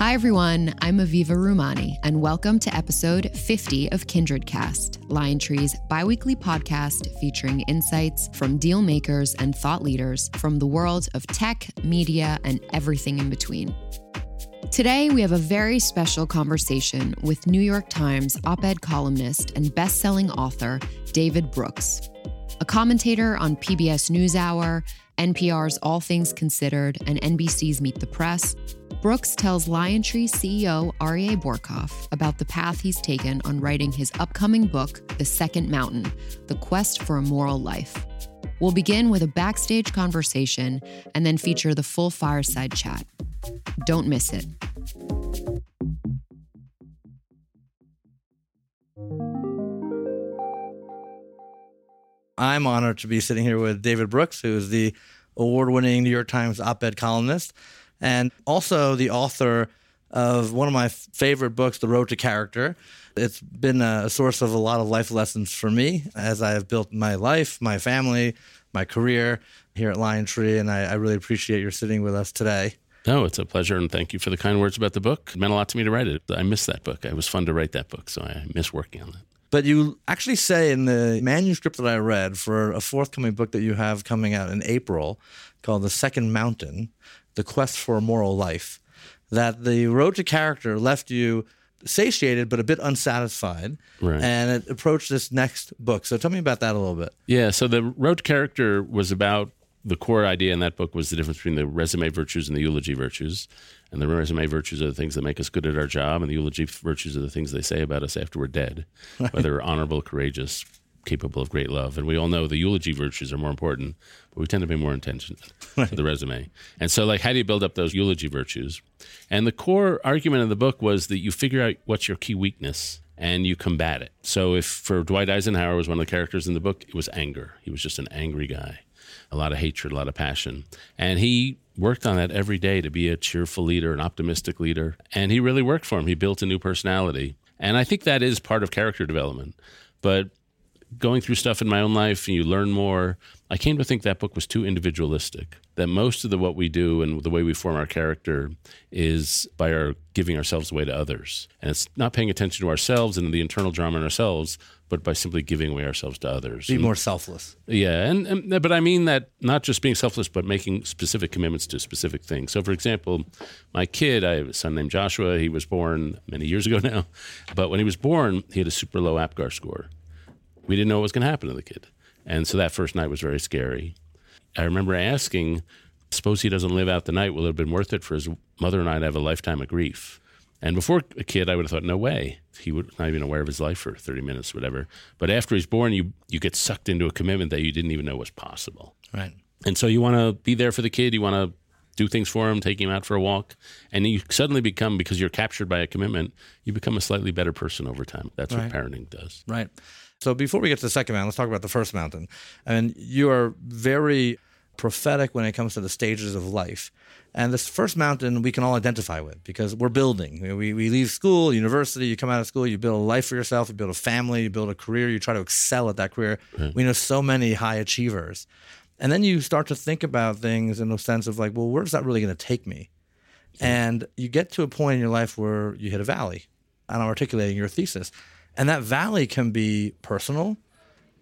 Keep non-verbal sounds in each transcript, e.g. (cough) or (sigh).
Hi, everyone. I'm Aviva Rumani, and welcome to episode 50 of Kindred Cast, Liontree's biweekly podcast featuring insights from deal makers and thought leaders from the world of tech, media, and everything in between. Today, we have a very special conversation with New York Times op ed columnist and best selling author David Brooks, a commentator on PBS NewsHour, NPR's All Things Considered, and NBC's Meet the Press. Brooks tells Liontree CEO Aryeh Bourkoff about the path he's taken on writing his upcoming book, The Second Mountain The Quest for a Moral Life. We'll begin with a backstage conversation and then feature the full fireside chat. Don't miss it. I'm honored to be sitting here with David Brooks, who is the award winning New York Times op ed columnist and also the author of one of my favorite books, The Road to Character. It's been a source of a lot of life lessons for me as I have built my life, my family, my career here at Liontree. And I, I really appreciate your sitting with us today. No, it's a pleasure, and thank you for the kind words about the book. It meant a lot to me to write it. I missed that book. It was fun to write that book, so I miss working on it. But you actually say in the manuscript that I read for a forthcoming book that you have coming out in April called The Second Mountain, the quest for a moral life, that the road to character left you satiated but a bit unsatisfied Right. and it approached this next book so tell me about that a little bit Yeah, so the road to character was about the core idea in that book was the difference between the resume virtues and the eulogy virtues. And the resume virtues are the things that make us good at our job, and the eulogy virtues are the things they say about us after we're dead, whether we're honorable, courageous, capable of great love. And we all know the eulogy virtues are more important, but we tend to pay more attention to the resume. And so, like, how do you build up those eulogy virtues? And the core argument of the book was that you figure out what's your key weakness and you combat it. So, if for Dwight Eisenhower was one of the characters in the book, it was anger. He was just an angry guy, a lot of hatred, a lot of passion. And he worked on that every day to be a cheerful leader, an optimistic leader. And he really worked for him. He built a new personality. And I think that is part of character development. But going through stuff in my own life and you learn more, I came to think that book was too individualistic. That most of the what we do and the way we form our character is by our giving ourselves away to others. And it's not paying attention to ourselves and the internal drama in ourselves, but by simply giving away ourselves to others. be And- more selfless yeah, and, and but I mean that not just being selfless, but making specific commitments to specific things. So, for example, my kid, I have a son named Joshua. He was born many years ago (laughs) now, but when he was born, he had a super low APGAR score. We didn't know what was going to happen to the kid, and so that first night was very scary. I remember asking, "Suppose he doesn't live out the night? Will it have been worth it for his mother and I to have a lifetime of grief?" And before a kid, I would have thought, no way. He would not even aware of his life for 30 minutes, whatever. But after he's born, you, you get sucked into a commitment that you didn't even know was possible. right And so you want to be there for the kid. You want to do things for him, take him out for a walk. And you suddenly become, because you're captured by a commitment, you become a slightly better person over time. That's Right. what parenting does. Right. So before we get to the second mountain, let's talk about the first mountain. And you are very prophetic when it comes to the stages of life. And this first mountain we can all identify with because we're building. We, we leave school, university, you come out of school, you build a life for yourself, you build a family, you build a career, you try to excel at that career. Mm-hmm. We know so many high achievers. And then you start to think about things in the sense of like, well, where's that really going to take me? Mm-hmm. And you get to a point in your life where you hit a valley. And I'm articulating your thesis. And that valley can be personal,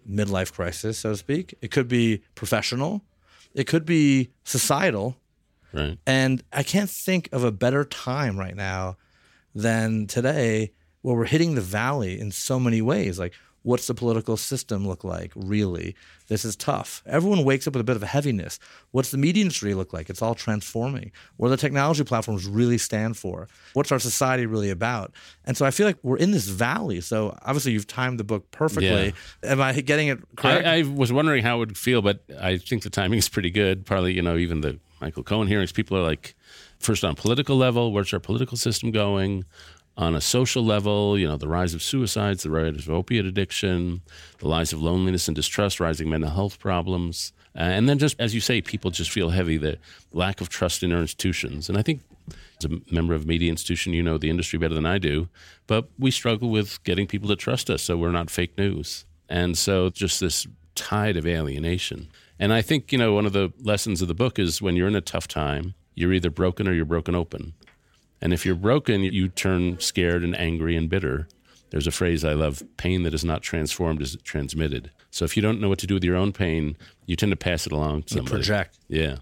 midlife crisis, so to speak. It could be professional. It could be societal. Right. And I can't think of a better time right now than today where we're hitting the valley in so many ways. Like, what's the political system look like, really? This is tough. Everyone wakes up with a bit of a heaviness. What's the media industry look like? It's all transforming. What do the technology platforms really stand for? What's our society really about? And so I feel like we're in this valley. So obviously, you've timed the book perfectly. Am I getting it correct? I, I was wondering how it would feel, but I think the timing is pretty good. Probably, you know, even the Michael Cohen hearings, people are like, first on political level, where's our political system going? On a social level, you know, the rise of suicides, the rise of opiate addiction, the rise of loneliness and distrust, rising mental health problems. Uh, and then just, as you say, people just feel heavy, the lack of trust in our institutions. And I think as a member of a media institution, you know the industry better than I do, but we struggle with getting people to trust us so we're not fake news. And so just this tide of alienation. And I think, you know, one of the lessons of the book is when you're in a tough time, you're either broken or you're broken open. And if you're broken, you turn scared and angry and bitter. There's a phrase I love pain that is not transformed is transmitted. So if you don't know what to do with your own pain, you tend to pass it along to You somebody. project. Yeah.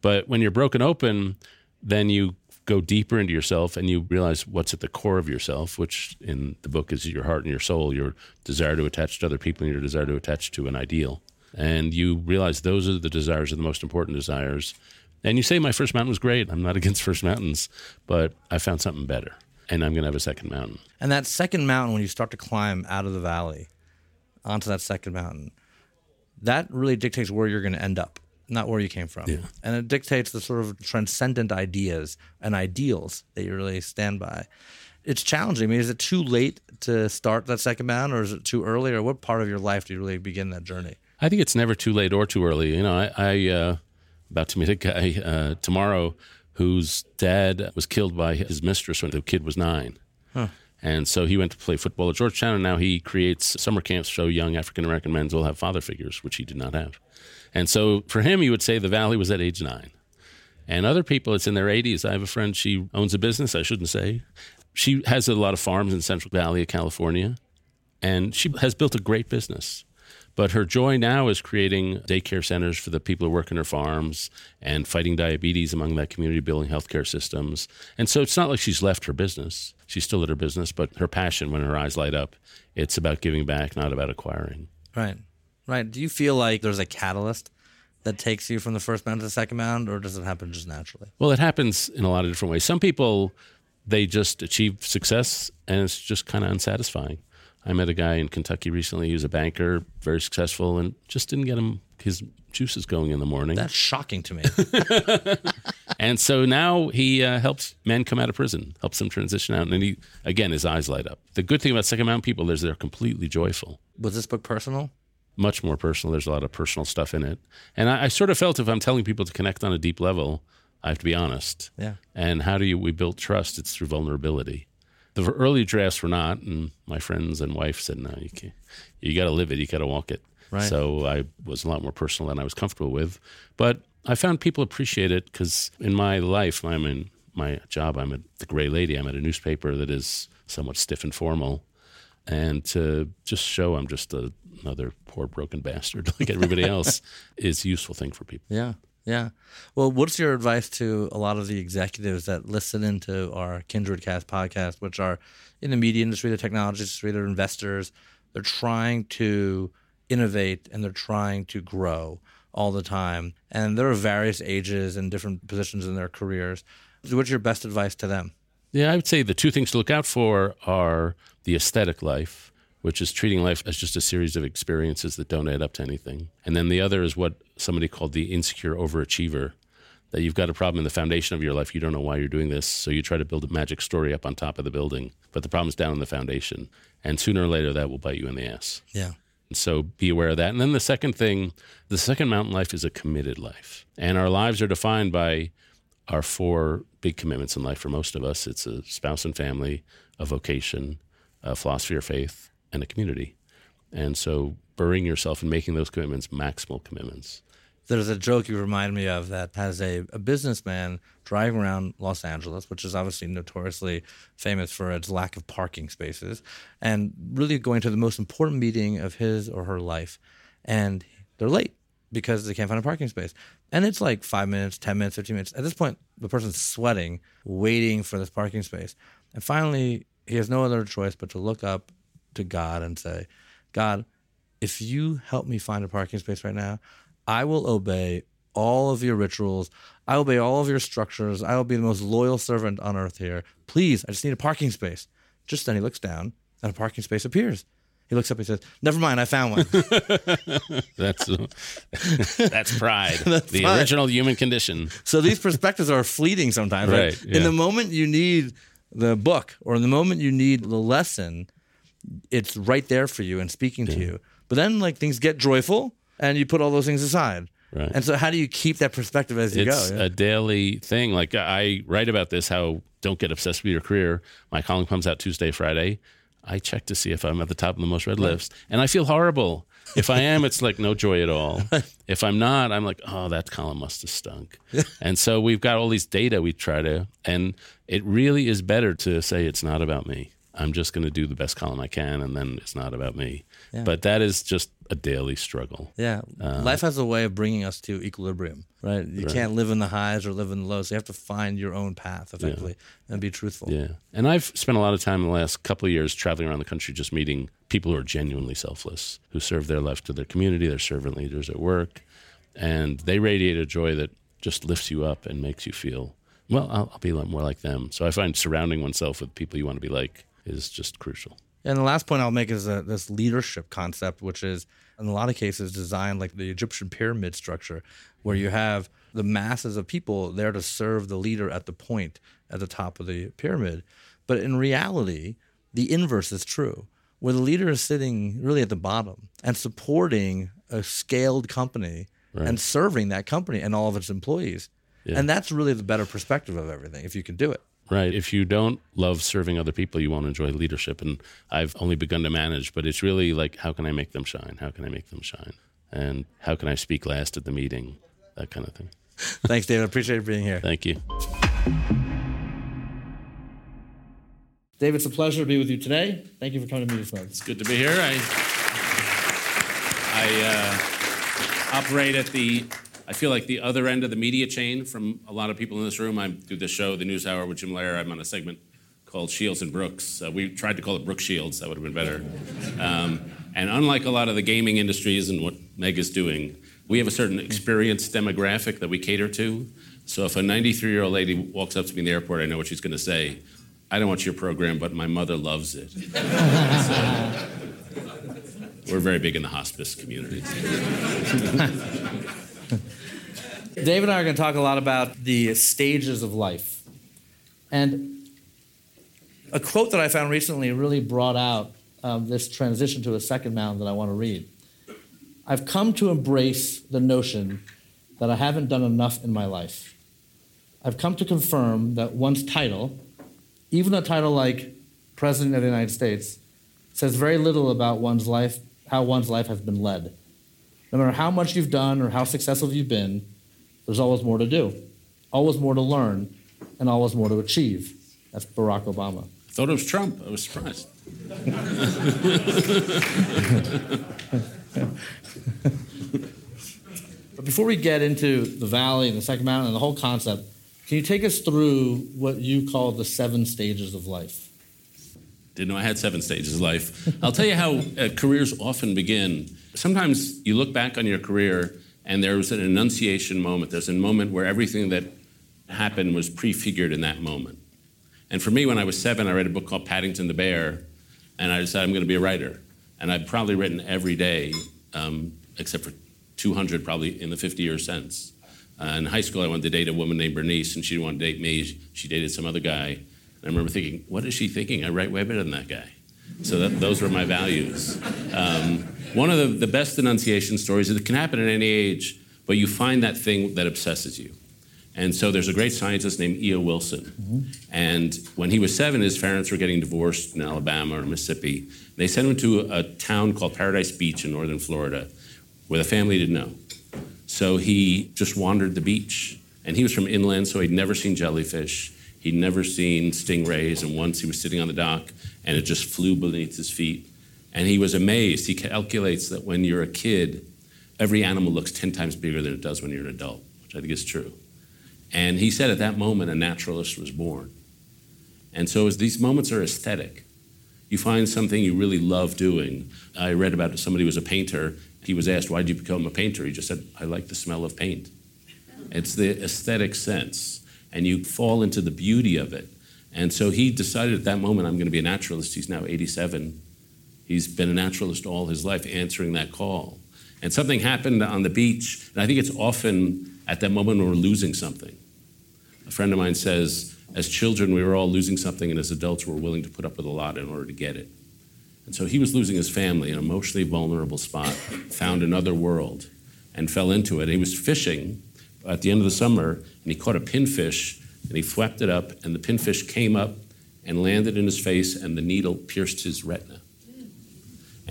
But when you're broken open, then you go deeper into yourself and you realize what's at the core of yourself, which in the book is your heart and your soul, your desire to attach to other people and your desire to attach to an ideal. And you realize those are the desires are the most important desires. And you say, My first mountain was great. I'm not (laughs) against first mountains, but I found something better. And I'm going to have a second mountain. And that second mountain, when you start to climb out of the valley onto that second mountain, that really dictates where you're going to end up, not where you came from. Yeah. And it dictates the sort of transcendent ideas and ideals that you really stand by. It's challenging. I mean, is it too late to start that second mountain, or is it too early, or what part of your life do you really begin that journey? I think it's never too late or too early. You know, I, I uh, about to meet a guy uh, tomorrow whose dad was killed by his mistress when the kid was nine. And so he went to play football at Georgetown, and now he creates summer camps so young African American men will have father figures, which he did not have. And so for him, you would say the valley was at age nine. And other people, it's in their 80s. I have a friend, she owns a business, I shouldn't say. She has a lot of farms in Central Valley of California, and she has built a great business. But her joy now is creating daycare centers for the people who work in her farms and fighting diabetes among that community, building healthcare systems. And so it's not like she's left her business. She's still at her business, but her passion, when her eyes light up, it's about giving back, not about acquiring. Right. Right. Do you feel like there's a catalyst that takes you from the first mountain to the second mountain, or does it happen just naturally? Well, it happens in a lot of different ways. Some people, they just achieve success and it's just kind of unsatisfying. I met a guy in Kentucky recently. He was a banker, very successful, and just didn't get him his juices going in the morning. That's shocking to me. (laughs) and so now he uh, helps men come out of prison, helps them transition out, and then he again his eyes light up. The good thing about Second Mountain people is they're completely joyful. Was this book personal? Much more personal. There's a lot of personal stuff in it, and I, I sort of felt if I'm telling people to connect on a deep level, I have to be honest. Yeah. And how do you we build trust? It's through vulnerability. The early drafts were not, and my friends and wife said, "No, you can't. You got to live it. You got to walk it." Right. So I was a lot more personal than I was comfortable with, but I found people appreciate it because in my life, I'm in my job. I'm at the Gray Lady. I'm at a newspaper that is somewhat stiff and formal, and to just show I'm just a, another poor broken bastard (laughs) like everybody (laughs) else is a useful thing for people. Yeah. Yeah. Well, what's your advice to a lot of the executives that listen into our Kindred Cast podcast, which are in the media industry, the technology industry, they're investors, they're trying to innovate and they're trying to grow all the time. And there are various ages and different positions in their careers. What's your best advice to them? Yeah, I would say the two things to look out for are the aesthetic life, which is treating life as just a series of experiences that don't add up to anything. And then the other is what somebody called the insecure overachiever, that you've got a problem in the foundation of your life. You don't know why you're doing this. So you try to build a magic story up on top of the building, but the problem's down in the foundation. And sooner or later, that will bite you in the ass. Yeah. And so be aware of that. And then the second thing, the second mountain life is a committed life. And our lives are defined by our four big commitments in life for most of us it's a spouse and family, a vocation, a philosophy or faith, and a community. And so burying yourself and making those commitments maximal commitments. There's a joke you remind me of that has a, a businessman driving around Los Angeles, which is obviously notoriously famous for its lack of parking spaces, and really going to the most important meeting of his or her life. And they're late because they can't find a parking space. And it's like five minutes, 10 minutes, 15 minutes. At this point, the person's sweating, waiting for this parking space. And finally, he has no other choice but to look up to God and say, God, if you help me find a parking space right now, I will obey all of your rituals. I will obey all of your structures. I will be the most loyal servant on earth here. Please, I just need a parking space. Just then he looks down and a parking space appears. He looks up and says, Never mind, I found one. (laughs) That's uh, (laughs) that's pride. (laughs) That's the pride. original human condition. so these perspectives are fleeting sometimes. Right. Right, yeah. In the moment you need the book or in the moment you need the lesson, it's right there for you and speaking to you. But then like things get joyful and you put all those things aside. Right. And so how do you keep that perspective as you it's go? Yeah. a daily thing. Like I write about this, how don't get obsessed with your career. My column comes out Tuesday, Friday. I check to see if I'm at the top of the most read list, and I feel horrible. If I am, it's like no joy at all. (laughs) If I'm not, I'm like, oh, that column must have stunk. (laughs) and so we've got all these data we try to, and it really is better to say it's not about me. I'm just going to do the best column I can, and then it's not about me. Yeah. But that is just a daily struggle. Yeah, Uh, life has a way of bringing us to equilibrium, right? You can't live in the highs or live in the lows. You have to find your own path effectively and be truthful. Yeah. And I've spent a lot of time in the last couple of years traveling around the country just meeting people who are genuinely selfless, who serve their life to their community, they're servant leaders at work, and they radiate a joy that just lifts you up and makes you feel, well, I'll, I'll be a lot more like them. So I find surrounding oneself with people you want to be like is just crucial. And the last point I'll make is uh, this leadership concept, which is in a lot of cases designed like the Egyptian pyramid structure, where you have the masses of people there to serve the leader at the point at the top of the pyramid. But in reality, the inverse is true, where the leader is sitting really at the bottom and supporting a scaled company and serving that company and all of its employees. And that's really the better perspective of everything if you can do it. Right. If you don't love serving other people, you won't enjoy leadership. And I've only begun to manage, but it's really like, how can I make them shine? How can I make them shine? And how can I speak last at the meeting? That kind of thing. (laughs) Thanks, David. Appreciate you being here. Thank you. David, it's a pleasure to be with you today. Thank you for coming to meet us. It's good to be here. I, I uh, operate at the, I feel like the other end of the media chain from a lot of people in this room. I do this show, The News Hour with Jim Lehrer. I'm on a segment called Shields and Brooks. Uh, we tried to call it Brooke Shields. That would have been better. Um, and unlike a lot of the gaming industries and what Meg is doing, we have a certain experienced demographic that we cater to. So if a 93 year old lady walks up to me in the airport, I know what she's going to say. I don't watch your program, but my mother loves it. So, we're very big in the hospice community. (laughs) David and I are going to talk a lot about the stages of life. And a quote that I found recently really brought out um, this transition to a second mountain that I want to read. I've come to embrace the notion that I haven't done enough in my life. I've come to confirm that one's title, even a title like President of the United States, says very little about one's life, how one's life has been led. No matter how much you've done or how successful you've been, there's always more to do, always more to learn, and always more to achieve. That's Barack Obama. I thought it was Trump. I was surprised. (laughs) But before we get into the valley and the second mountain and the whole concept, can you take us through what you call the seven stages of life? Didn't know I had seven stages of life. I'll tell you how uh, careers often begin. Sometimes you look back on your career and there was an annunciation moment. There's a moment where everything that happened was prefigured in that moment. And for me, when I was seven, I read a book called Paddington the Bear, and I decided I'm going to be a writer. And I've probably written every day, um, except for 200 probably in the 50 years since. Uh, in high school, I wanted to date a woman named Bernice, and she didn't want to date me. She dated some other guy. And I remember thinking, what is she thinking? I write way better than that guy. So that, those were my values. Um, one of the, the best annunciation stories is it can happen at any age, but you find that thing that obsesses you. And so there's a great scientist named E.O. Wilson. Mm-hmm. And when he was seven, his parents were getting divorced in Alabama or Mississippi. They sent him to a, a town called Paradise Beach in northern Florida, where the family didn't know. So he just wandered the beach. And he was from inland, so he'd never seen jellyfish. He'd never seen stingrays. And once he was sitting on the dock, and it just flew beneath his feet. And he was amazed. He calculates that when you're a kid, every animal looks 10 times bigger than it does when you're an adult, which I think is true. And he said at that moment, a naturalist was born. And so as these moments are aesthetic. You find something you really love doing. I read about somebody who was a painter. He was asked, why did you become a painter? He just said, I like the smell of paint. It's the aesthetic sense. And you fall into the beauty of it. And so he decided at that moment, I'm going to be a naturalist. He's now 87. He's been a naturalist all his life, answering that call. And something happened on the beach, and I think it's often at that moment when we're losing something. A friend of mine says, as children, we were all losing something, and as adults, we're willing to put up with a lot in order to get it. And so he was losing his family, an emotionally vulnerable spot, (laughs) found another world, and fell into it. He was fishing at the end of the summer, and he caught a pinfish, and he flapped it up, and the pinfish came up and landed in his face, and the needle pierced his retina.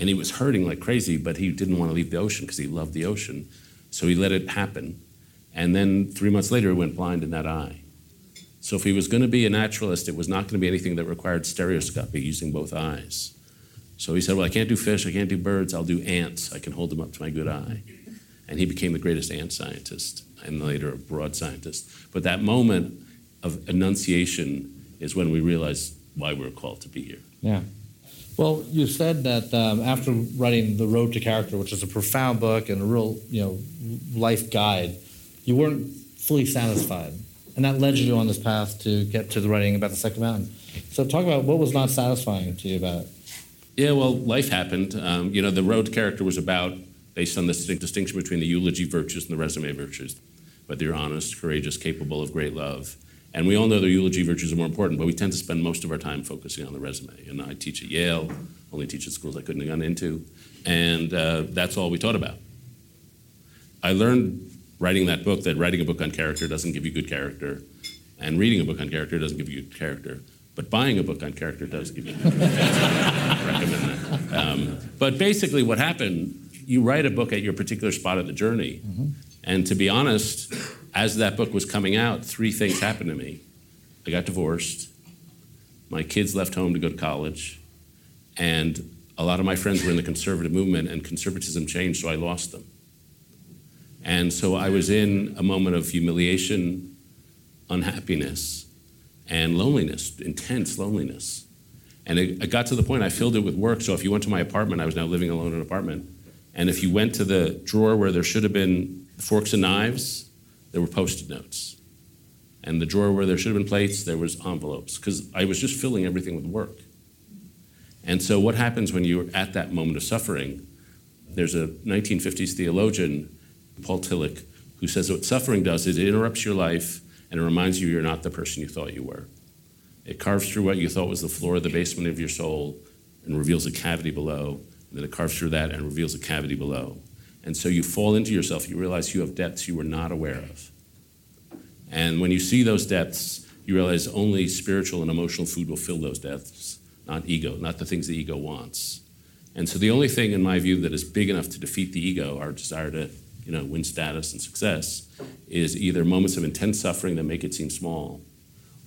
And he was hurting like crazy, but he didn't want to leave the ocean because he loved the ocean. So he let it happen. And then three months later, he went blind in that eye. So if he was going to be a naturalist, it was not going to be anything that required stereoscopy using both eyes. So he said, Well, I can't do fish, I can't do birds, I'll do ants. I can hold them up to my good eye. And he became the greatest ant scientist and later a broad scientist. But that moment of annunciation is when we realize why we're called to be here. Yeah. Well, you said that um, after writing The Road to Character, which is a profound book and a real, you know, life guide, you weren't fully satisfied, and that led you on this path to get to the writing about the Second Mountain. So, talk about what was not satisfying to you about it. Yeah, well, life happened. Um, you know, The Road to Character was about based on the distinction between the eulogy virtues and the resume virtues. Whether you're honest, courageous, capable of great love. And we all know the eulogy virtues are more important, but we tend to spend most of our time focusing on the resume. And I teach at Yale, only teach at schools I couldn't have gone into, and uh, that's all we taught about. I learned writing that book that writing a book on character doesn't give you good character, and reading a book on character doesn't give you good character, but buying a book on character does give you good character. (laughs) recommend that. Um, but basically, what happened, you write a book at your particular spot of the journey, mm-hmm. and to be honest, as that book was coming out, three things happened to me. I got divorced, my kids left home to go to college, and a lot of my friends were in the conservative movement, and conservatism changed, so I lost them. And so I was in a moment of humiliation, unhappiness, and loneliness, intense loneliness. And it, it, got to the point I filled it with work. So if you went to my apartment, I was now living alone in an apartment. And if you went to the drawer where there should have been forks and knives, there were post-it notes. And the drawer where there should have been plates, there was envelopes, because I was just filling everything with work. And so what happens when you're at that moment of suffering? There's a 1950s theologian, Paul Tillich, who says what suffering does is it interrupts your life and it reminds you you're not the person you thought you were. It carves through what you thought was the floor of the basement of your soul and reveals a cavity below. And then it carves through that and reveals a cavity below. And so you fall into yourself. You realize you have depths you were not aware of. And when you see those depths, you realize only spiritual and emotional food will fill those depths, not ego, not the things the ego wants. And so the only thing, in my view, that is big enough to defeat the ego, our desire to you know, win status and success, is either moments of intense suffering that make it seem small,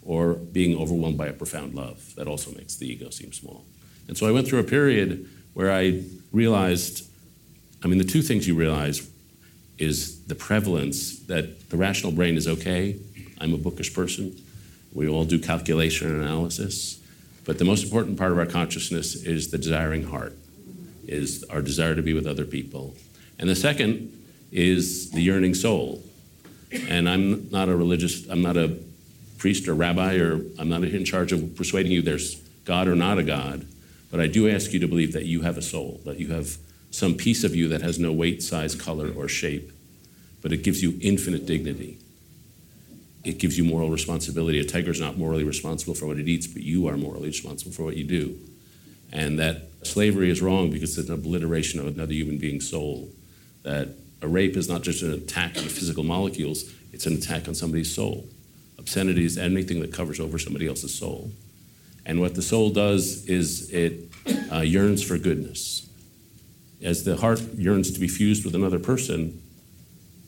or being overwhelmed by a profound love that also makes the ego seem small. And so I went through a period where I realized I mean, the two things you realize is the prevalence that the rational brain is okay. I'm a bookish person. We all do calculation and analysis. But the most important part of our consciousness is the desiring heart, is our desire to be with other people. And the second is the yearning soul. And I'm not a religious, I'm not a priest or rabbi, or I'm not in charge of persuading you there's God or not a God. But I do ask you to believe that you have a soul, that you have some piece of you that has no weight, size, color, or shape, but it gives you infinite dignity. It gives you moral responsibility. A tiger is not morally responsible for what it eats, but you are morally responsible for what you do. And that slavery is wrong because it's an obliteration of another human being's soul. That a rape is not just an attack on physical molecules, it's an attack on somebody's soul. Obscenity is anything that covers over somebody else's soul. And what the soul does is it uh, yearns for goodness as the heart yearns to be fused with another person,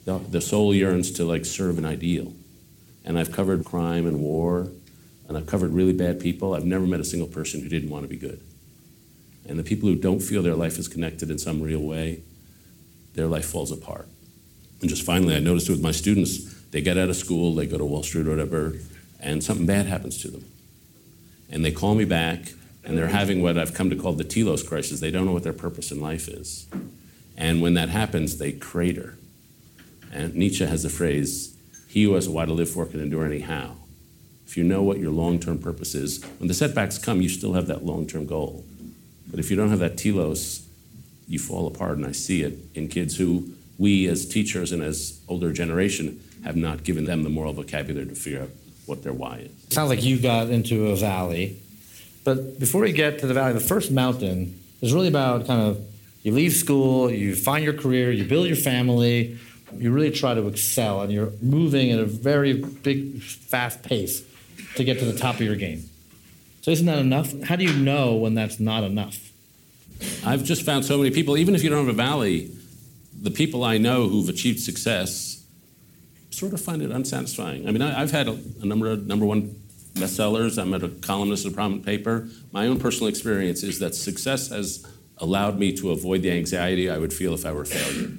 the, the soul yearns to like serve an ideal. And I've covered crime and war, and I've covered really bad people. I've never met a single person who didn't want to be good. And the people who don't feel their life is connected in some real way, their life falls apart. And just finally, I noticed it with my students. They get out of school, they go to Wall Street or whatever, and something bad happens to them. And they call me back, and they're mm-hmm. having what I've come to call the telos crisis. They don't know what their purpose in life is. And when that happens, they crater. And Nietzsche has the phrase, he who has a why to live for can endure anyhow. If you know what your long term purpose is, when the setbacks come, you still have that long term goal. But if you don't have that telos, you fall apart. And I see it in kids who we as teachers and as older generation have not given them the moral vocabulary to figure out what their why is. Sounds like you got into a valley but before we get to the valley, the first mountain is really about kind of you leave school, you find your career, you build your family, you really try to excel, and you're moving at a very big, fast pace to get to the top of your game. So isn't that enough? How do you know when that's not enough? I've just found so many people, even if you don't have a valley, the people I know who've achieved success sort of find it unsatisfying. I mean, I, have had a, a, number of number one bestsellers. I'm a columnist at a prominent paper. My own personal experience is that success has allowed me to avoid the anxiety I would feel if I were a failure.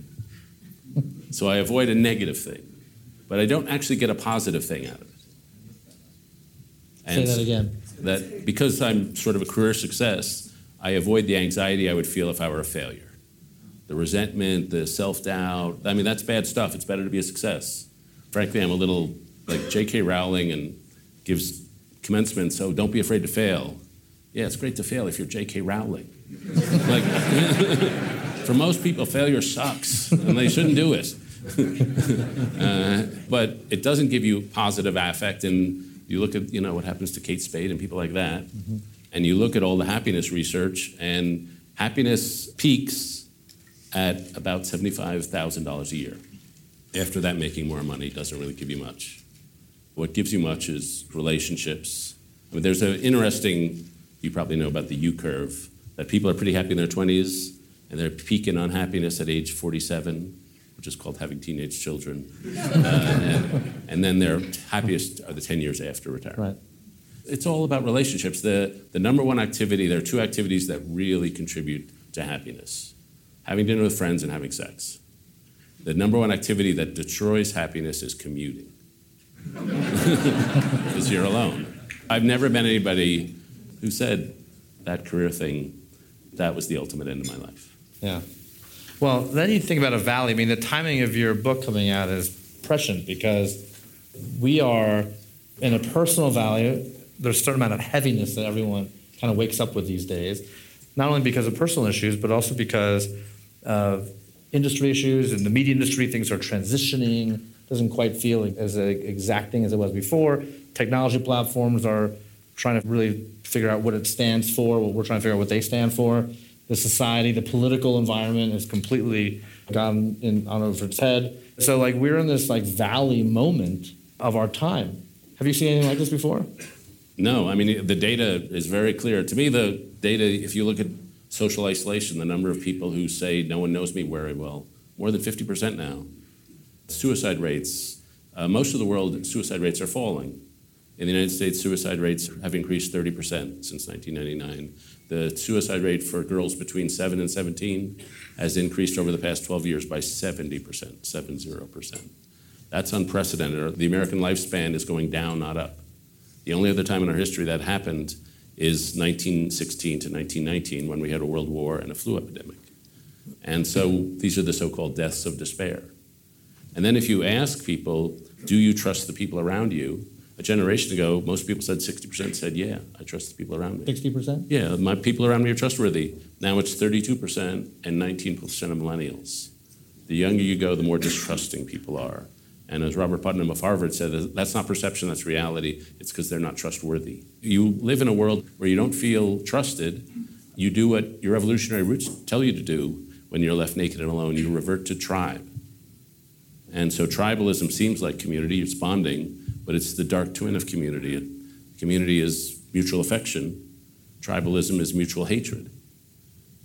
so I avoid a negative thing, but I don't actually get a positive thing out of it. And Say that again. That because I'm sort of a career success, I avoid the anxiety I would feel if I were a failure. The resentment, the self doubt. I mean, that's bad stuff. It's better to be a success. Frankly, I'm a little like J.K. Rowling and gives commencement, so don't be afraid to fail. Yeah, it's great to fail if you're J.K. Rowling. (laughs) like, (laughs) for most people, failure sucks, and they shouldn't do it. (laughs) uh, but it doesn't give you positive affect, and you look at you know what happens to Kate Spade and people like that, mm-hmm. and you look at all the happiness research, and happiness peaks at about seventy-five thousand dollars a year. After that, making more money doesn't really give you much. What gives you much is relationships. I mean, there's an interesting, you probably know about the U curve, that people are pretty happy in their 20s and they're peaking on happiness at age 47, which is called having teenage children. (laughs) Uh, and, and, then their happiest are the 10 years after retirement. Right. It's all about relationships. The, the number one activity, there are two activities that really contribute to happiness having dinner with friends and having sex. The number one activity that destroys happiness is commuting (laughs) because you're alone. I've never met anybody who said that career thing, that was the ultimate end of my life. Yeah. Well, then you think about a valley. I mean, the timing of your book coming out is prescient because we are in a personal valley. There's a certain amount of heaviness that everyone kind of wakes up with these days, not only because of personal issues, but also because of industry issues. In the media industry, things are transitioning, doesn't quite feel as exacting as it was before. Technology platforms are trying to really figure out what it stands for. We're trying to figure out what they stand for. The society, the political environment has completely gone in, on over its head. So, like, we're in this like valley moment of our time. Have you seen anything like this before? No, I mean the data is very clear. To me, the data, if you look at social isolation, the number of people who say no one knows me very well, more than 50% now. Suicide rates, uh, most of the world, suicide rates are falling. In the United States, suicide rates have increased 30% since 1999. The suicide rate for girls between 7 and 17 has increased over the past 12 years by 70%, 70%. That's unprecedented. The American lifespan is going down, not up. The only other time in our history that happened is 1916 to 1919 when we had a world war and a flu epidemic. And so these are the so called deaths of despair. And then if you ask people, do you trust the people around you? A generation ago, most people said 60% said, yeah, I trust the people around me. 60%? Yeah, my people around me are trustworthy. Now it's 32% and 19% of millennials. The younger you go, the more distrusting people are. And as Robert Putnam of Harvard said, that's not perception, that's reality. It's because they're not trustworthy. You live in a world where you don't feel trusted. You do what your evolutionary roots tell you to do when you're left naked and alone. You revert to tribe. And so tribalism seems like community, it's bonding, but it's the dark twin of community. Community is mutual affection, tribalism is mutual hatred.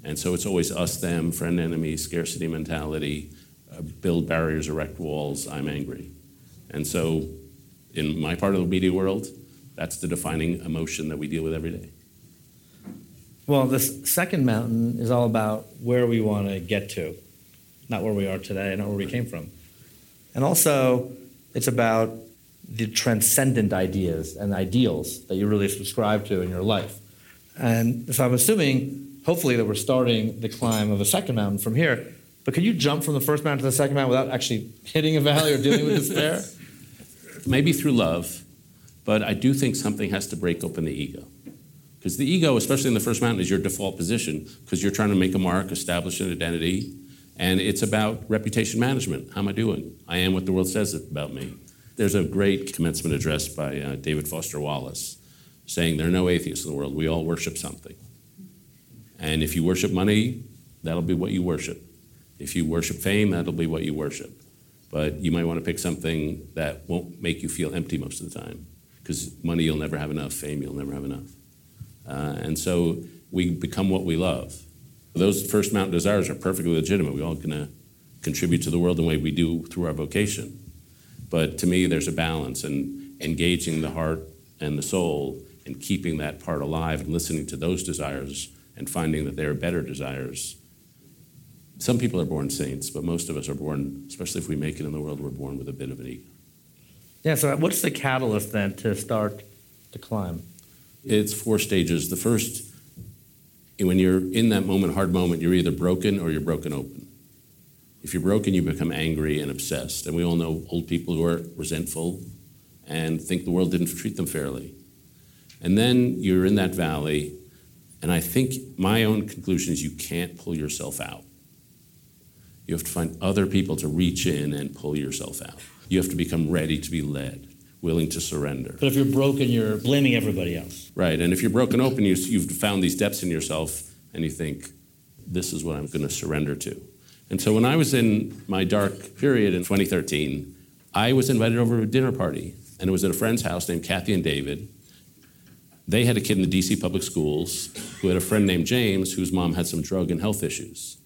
And so it's always us, them, friend, enemy, scarcity mentality, uh, build barriers, erect walls, I'm angry. And so in my part of the media world, that's the defining emotion that we deal with every day. Well, this second mountain is all about where we want to get to, not where we are today, not where we came from. And also, it's about the transcendent ideas and ideals that you really subscribe to in your life. And so I'm assuming, hopefully, that we're starting the climb of a second mountain from here. But can you jump from the first mountain to the second mountain without actually hitting a valley or dealing with despair? (laughs) Maybe through love, but I do think something has to break open the ego. Because the ego, especially in the first mountain, is your default position because you're trying to make a mark, establish an identity, and it's about reputation management. How am I doing? I am what the world says about me. There's a great commencement address by uh, David Foster Wallace saying there are no atheists in the world. We all worship something. And if you worship money, that'll be what you worship. If you worship fame, that'll be what you worship. But you might want to pick something that won't make you feel empty most of the time because money you'll never have enough, fame you'll never have enough. Uh, and so we become what we love. Those first mountain desires are perfectly legitimate. We all going to contribute to the world in the way we do through our vocation. But to me, there's a balance and engaging the heart and the soul and keeping that part alive and listening to those desires and finding that they are better desires. Some people are born saints, but most of us are born, especially if we make it in the world, we're born with a bit of an ego. Yeah, so what's the catalyst then to start to climb? It's four stages. The first, when you're in that moment, hard moment, you're either broken or you're broken open. If you're broken, you become angry and obsessed. And we all know old people who are resentful and think the world didn't treat them fairly. And then you're in that valley, and I think my own conclusion is you can't pull yourself out. You have to find other people to reach in and pull yourself out. You have to become ready to be led, willing to surrender. But if you're broken, you're blaming everybody else. Right. And if you're broken open, you, you've found these depths in yourself, and you think, this is what I'm going to surrender to. And so when I was in my dark period in 2013, I was invited over to a dinner party, and it was at a friend's house named Kathy and David. They had a kid in the DC public schools who had a friend named James whose mom had some drug and health issues.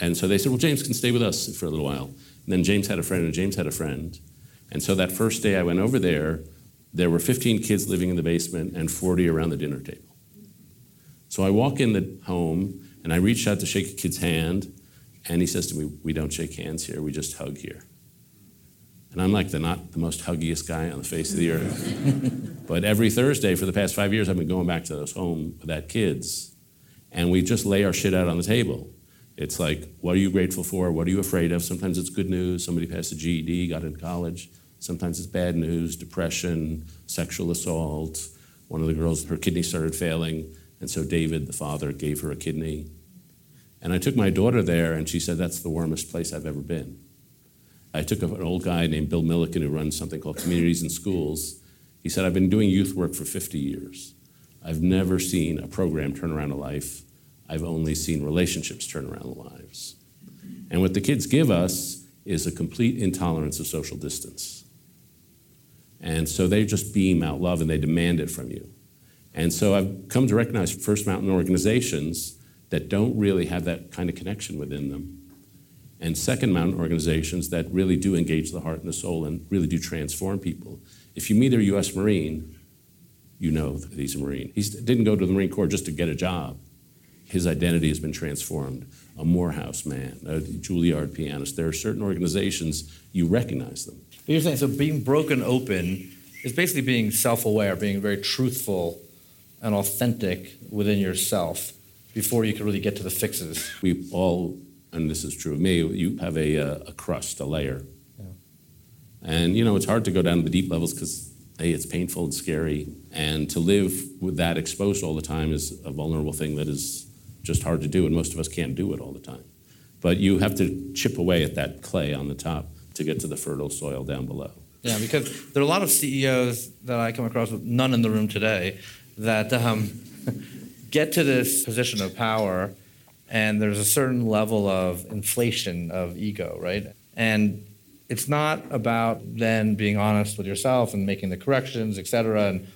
And so they said, Well, James can stay with us for a little while. And then James had a friend, and James had a friend. And so that first day I went over there, there were 15 kids living in the basement and 40 around the dinner table. So I walk in the home and I reach out to shake a kid's hand, and he says to me, We don't shake hands here, we just hug here. And I'm like the not the most huggiest guy on the face of the earth. (laughs) but every Thursday for the past five years, I've been going back to those home with that kids, and we just lay our shit out on the table. It's like, what are you grateful for? What are you afraid of? Sometimes it's good news. Somebody passed a GED, got into college. Sometimes it's bad news, depression, sexual assault. One of the girls, her kidney started failing, and so David, the father, gave her a kidney. And I took my daughter there, and she said, That's the warmest place I've ever been. I took an old guy named Bill Milliken who runs something called Communities in Schools. He said, I've been doing youth work for 50 years. I've never seen a program turn around a life I've only seen relationships turn around lives. And what the kids give us is a complete intolerance of social distance. And so they just beam out love and they demand it from you. And so I've come to recognize First Mountain organizations that don't really have that kind of connection within them. And Second Mountain organizations that really do engage the heart and the soul and really do transform people. If you meet a U.S. Marine, you know that he's a Marine. He didn't go to the Marine Corps just to get a job his identity has been transformed. A Morehouse man, a Juilliard pianist. There are certain organizations you recognize them. But you're saying so being broken open is basically being self-aware, being very truthful and authentic within yourself before you can really get to the fixes. We all, and this is true of me, you have a, uh, a crust, a layer. Yeah. And you know, it's hard to go down to the deep levels because a, it's painful and scary. And to live with that exposed all the time is a vulnerable thing that is just hard to do, and most of us can't do it all the time. But you have to chip away at that clay on the top to get to the fertile soil down below. Yeah, because there are a lot of CEOs that I come across with, none in the room today, that um, (laughs) get to this position of power, and there's a certain level of inflation of ego, right? And it's not about then being honest with yourself and making the corrections, et cetera, and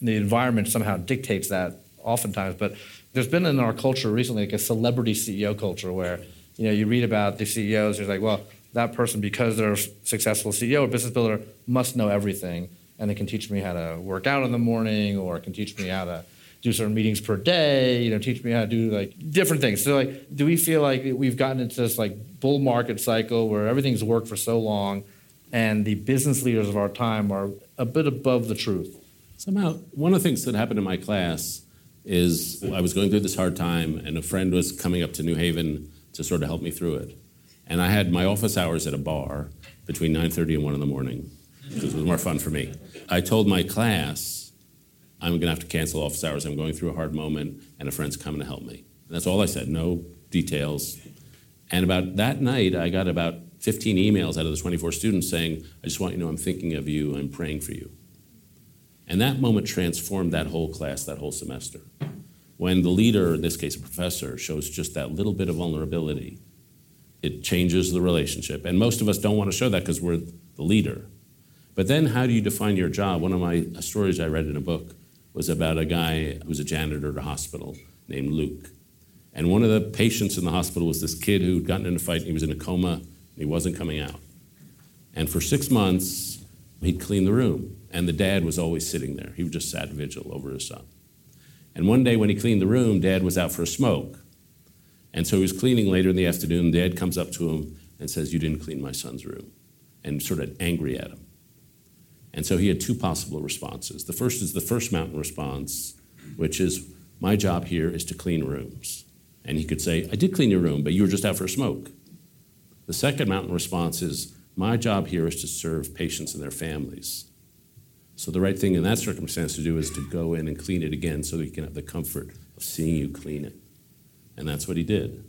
the environment somehow dictates that oftentimes. But there's been in our culture recently like a celebrity CEO culture where you know you read about the CEOs. You're like, well, that person because they're a successful CEO or business builder must know everything, and they can teach me how to work out in the morning, or can teach me how to do certain meetings per day. You know, teach me how to do like different things. So like, do we feel like we've gotten into this like bull market cycle where everything's worked for so long, and the business leaders of our time are a bit above the truth? Somehow, one of the things that happened in my class is I was going through this hard time, and a friend was coming up to New Haven to sort of help me through it. And I had my office hours at a bar between 9:30 and 1 in the morning because it was more fun for me. I told my class, I'm going to have to cancel office hours. I'm going through a hard moment, and a friend's coming to help me. And that's all I said. No details. And about that night, I got about 15 emails out of the 24 students saying, "I just want you to know I'm thinking of you. I'm praying for you." And that moment transformed that whole class, that whole semester. When the leader, in this case a professor, shows just that little bit of vulnerability, it changes the relationship. And most of us don't want to show that because we're the leader. But then, how do you define your job? One of my stories I read in a book was about a guy who was a janitor at a hospital named Luke. And one of the patients in the hospital was this kid who'd gotten in a fight and he was in a coma and he wasn't coming out. And for six months, he'd clean the room. And the dad was always sitting there. He just sat vigil over his son. And one day when he cleaned the room, dad was out for a smoke. And so he was cleaning later in the afternoon. Dad comes up to him and says, You didn't clean my son's room. And sort of angry at him. And so he had two possible responses. The first is the first mountain response, which is, My job here is to clean rooms. And he could say, I did clean your room, but you were just out for a smoke. The second mountain response is, My job here is to serve patients and their families. So the right thing in that circumstance to do is to go in and clean it again so that he can have the comfort of seeing you clean it. And that's what he did.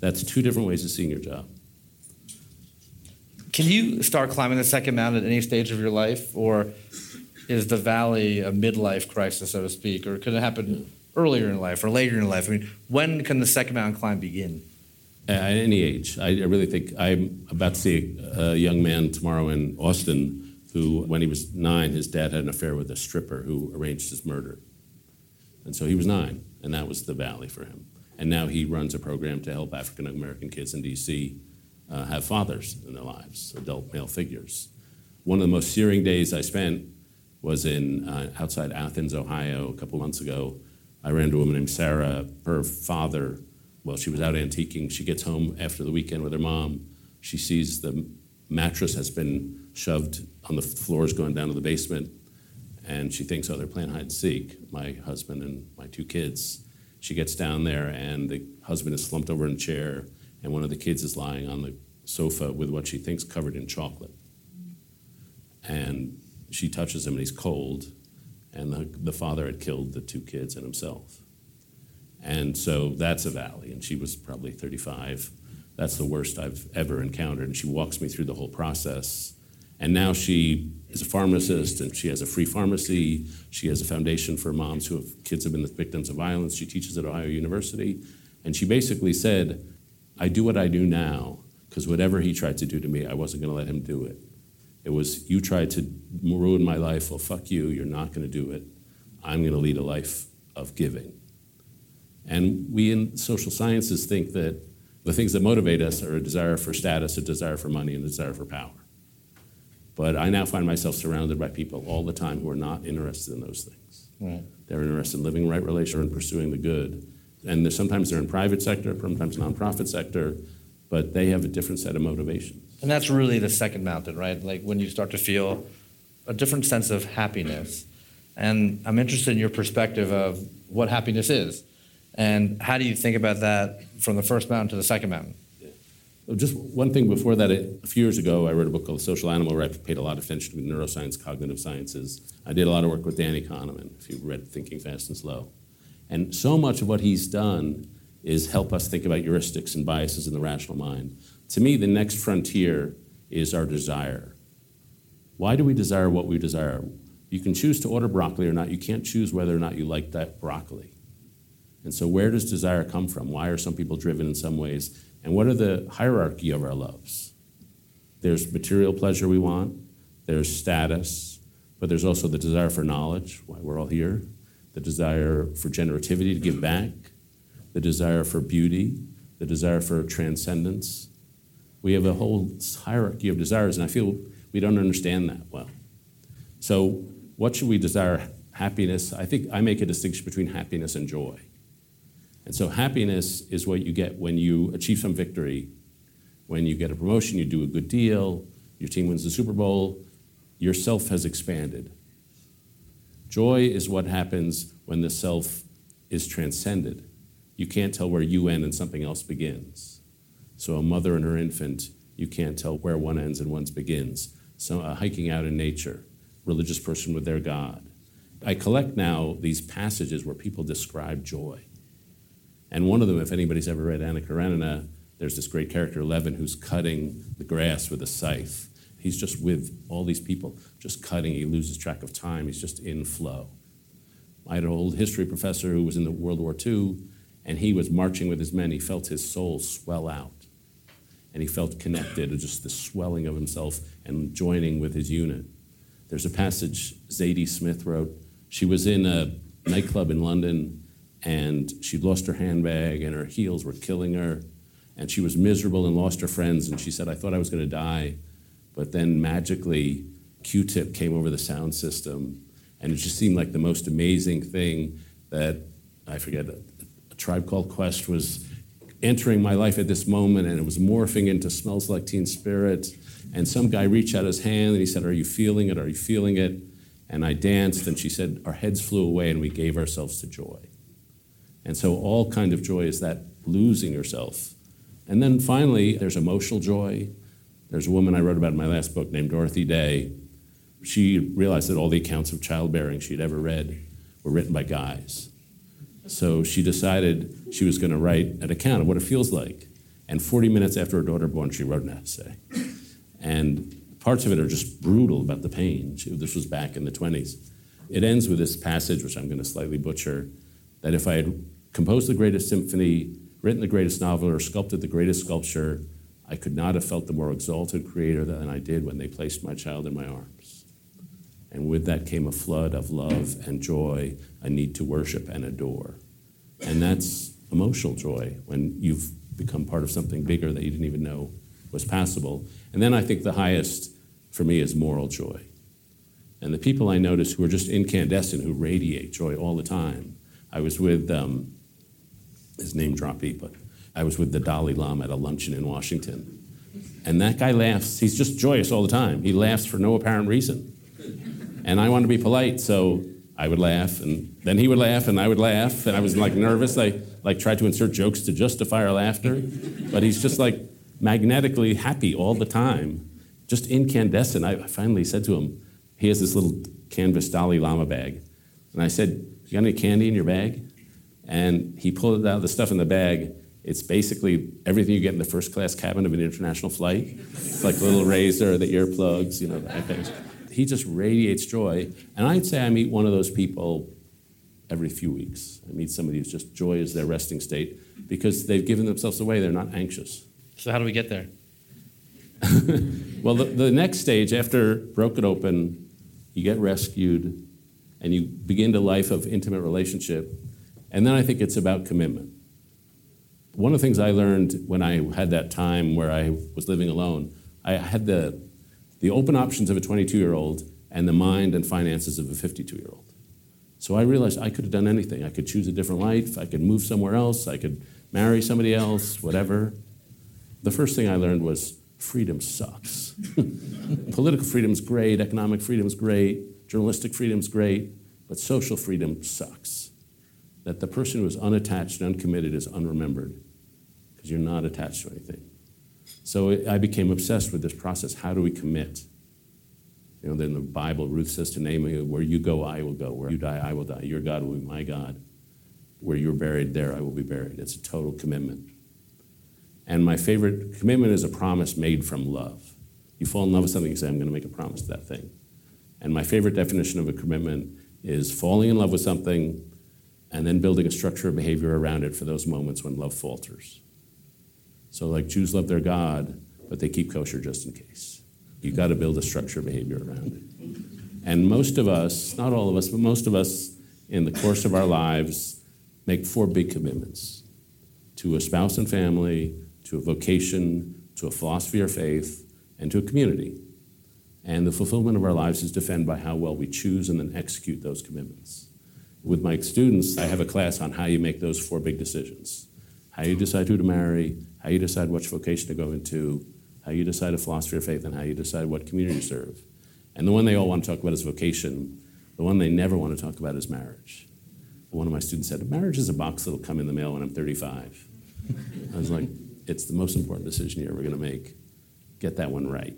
That's two different ways of seeing your job. Can you start climbing the second mountain at any stage of your life, or is the valley a midlife crisis, so to speak, or could it happen earlier in life or later in life? I mean, when can the second mountain climb begin? At any age. I really think I'm about to see a young man tomorrow in Austin who, when he was nine, his dad had an affair with a stripper who arranged his murder. And so he was nine, and that was the valley for him. And now he runs a program to help African American kids in D.C. Uh, have fathers in their lives, adult male figures. One of the most searing days I spent was in uh, outside Athens, Ohio, a couple months ago. I ran into a woman named Sarah. Her father, well, she was out antiquing. She gets home after the weekend with her mom. She sees the mattress has been shoved on the floors going down to the basement, and she thinks, oh, they're playing hide and seek, my husband and my two kids. She gets down there, and the husband is slumped over in a chair, and one of the kids is lying on the sofa with what she thinks covered in chocolate. And she touches him, and he's cold, and the, the father had killed the two kids and himself. And so that's a valley, and she was probably 35 that's the worst I've ever encountered. And she walks me through the whole process. And now she is a pharmacist and she has a free pharmacy. She has a foundation for moms who have kids have been the victims of violence. She teaches at Ohio University. And she basically said, I do what I do now because whatever he tried to do to me, I wasn't going to let him do it. It was, you tried to ruin my life. Well, fuck you. You're not going to do it. I'm going to lead a life of giving. And we in social sciences think that the things that motivate us are a desire for status, a desire for money, and a desire for power. But I now find myself surrounded by people all the time who are not interested in those things. Right. They're interested in living right relation and pursuing the good. And they're, sometimes they're in private sector, sometimes nonprofit sector, but they have a different set of motivations. And that's really the second mountain, right? Like when you start to feel a different sense of happiness. And I'm interested in your perspective of what happiness is. And how do you think about that from the first mountain to the second mountain? Just one thing before that, a few years ago, I wrote a book called The Social Animal where I paid a lot of attention to neuroscience, cognitive sciences. I did a lot of work with Danny Kahneman, if you've read Thinking Fast and Slow. And so much of what he's done is help us think about heuristics and biases in the rational mind. To me, the next frontier is our desire. Why do we desire what we desire? You can choose to order broccoli or not. You can't choose whether or not you like that broccoli. And so, where does desire come from? Why are some people driven in some ways? And what are the hierarchy of our loves? There's material pleasure we want, there's status, but there's also the desire for knowledge, why we're all here, the desire for generativity to give back, the desire for beauty, the desire for transcendence. We have a whole hierarchy of desires, and I feel we don't understand that well. So, what should we desire? Happiness. I think I make a distinction between happiness and joy. And so happiness is what you get when you achieve some victory. When you get a promotion, you do a good deal, your team wins the Super Bowl, your self has expanded. Joy is what happens when the self is transcended. You can't tell where you end and something else begins. So, a mother and her infant, you can't tell where one ends and one's begins. So, uh, hiking out in nature, religious person with their God. I collect now these passages where people describe joy. And one of them, if anybody's ever read Anna Karenina, there's this great character, Levin, who's cutting the grass with a scythe. He's just with all these people, just cutting. He loses track of time. He's just in flow. I had an old history professor who was in the World War II, and he was marching with his men. He felt his soul swell out, and he felt connected, just the swelling of himself and joining with his unit. There's a passage Zadie Smith wrote. She was in a nightclub in London and she'd lost her handbag, and her heels were killing her, and she was miserable and lost her friends. And she said, I thought I was going to die. But then magically, Q tip came over the sound system, and it just seemed like the most amazing thing that I forget, a, a tribe called Quest was entering my life at this moment, and it was morphing into Smells Like Teen Spirit. And some guy reached out his hand and he said, Are you feeling it? Are you feeling it? And I danced, and she said, Our heads flew away, and we gave ourselves to joy. And so, all kind of joy is that losing yourself. And then finally, there's emotional joy. There's a woman I wrote about in my last book named Dorothy Day. She realized that all the accounts of childbearing she'd ever read were written by guys. So she decided she was going to write an account of what it feels like. And 40 minutes after her daughter born, she wrote an essay. And parts of it are just brutal about the pain. This was back in the 20s. It ends with this passage, which I'm going to slightly butcher, that if I had composed the greatest symphony, written the greatest novel, or sculpted the greatest sculpture, I could not have felt the more exalted creator than I did when they placed my child in my arms. And with that came a flood of love and joy, a need to worship and adore. And that's emotional joy when you've become part of something bigger that you didn't even know was possible. And then I think the highest for me is moral joy. And the people I notice who are just incandescent, who radiate joy all the time. I was with, um, his name droppy, but I was with the Dalai Lama at a luncheon in Washington. And that guy laughs. He's just joyous all the time. He laughs for no apparent reason. And I wanted to be polite, so I would laugh, and then he would laugh, and I would laugh, and I was like nervous. I like tried to insert jokes to justify our laughter, but he's just like magnetically happy all the time, just incandescent. I finally said to him, he has this little canvas Dalai Lama bag, and I said, "You got any candy in your bag?" And he pulled out the stuff in the bag. It's basically everything you get in the first class cabin of an international flight. It's like the little razor, the earplugs, you know, that thing. He just radiates joy. And I'd say I meet one of those people every few weeks. I meet somebody who's just joy is their resting state because they've given themselves away. They're not anxious. So how do we get there? (laughs) well, the, the next stage after broken open, you get rescued and you begin a life of intimate relationship. And then I think it's about commitment. One of the things I learned when I had that time where I was living alone, I had the, the open options of a 22 year old and the mind and finances of a 52 year old. So I realized I could have done anything. I could choose a different life, I could move somewhere else, I could marry somebody else, whatever. The first thing I learned was freedom sucks. (laughs) Political freedom's great, economic freedom's great, journalistic freedom's great, but social freedom sucks. That the person who is unattached and uncommitted is unremembered because you're not attached to anything. So I became obsessed with this process. How do we commit? You know, then the Bible, Ruth says to Naomi, Where you go, I will go. Where you die, I will die. Your God will be my God. Where you're buried, there I will be buried. It's a total commitment. And my favorite commitment is a promise made from love. You fall in love with something, you say, I'm going to make a promise to that thing. And my favorite definition of a commitment is falling in love with something and then building a structure of behavior around it for those moments when love falters. So, like Jews love their God, but they keep kosher just in case. You've got to build a structure of behavior around it. And most of us, not all of us, but most of us in the course of our lives make four big commitments to a spouse and family, to a vocation, to a philosophy or faith, and to a community. And the fulfillment of our lives is defined by how well we choose and then execute those commitments. With my students, I have a class on how you make those four big decisions how you decide who to marry, how you decide which vocation to go into, how you decide a philosophy of faith, and how you decide what community to serve. And the one they all want to talk about is vocation. The one they never want to talk about is marriage. One of my students said, Marriage is a box that'll come in the mail when I'm 35. I was like, it's the most important decision you're ever going to make. Get that one right.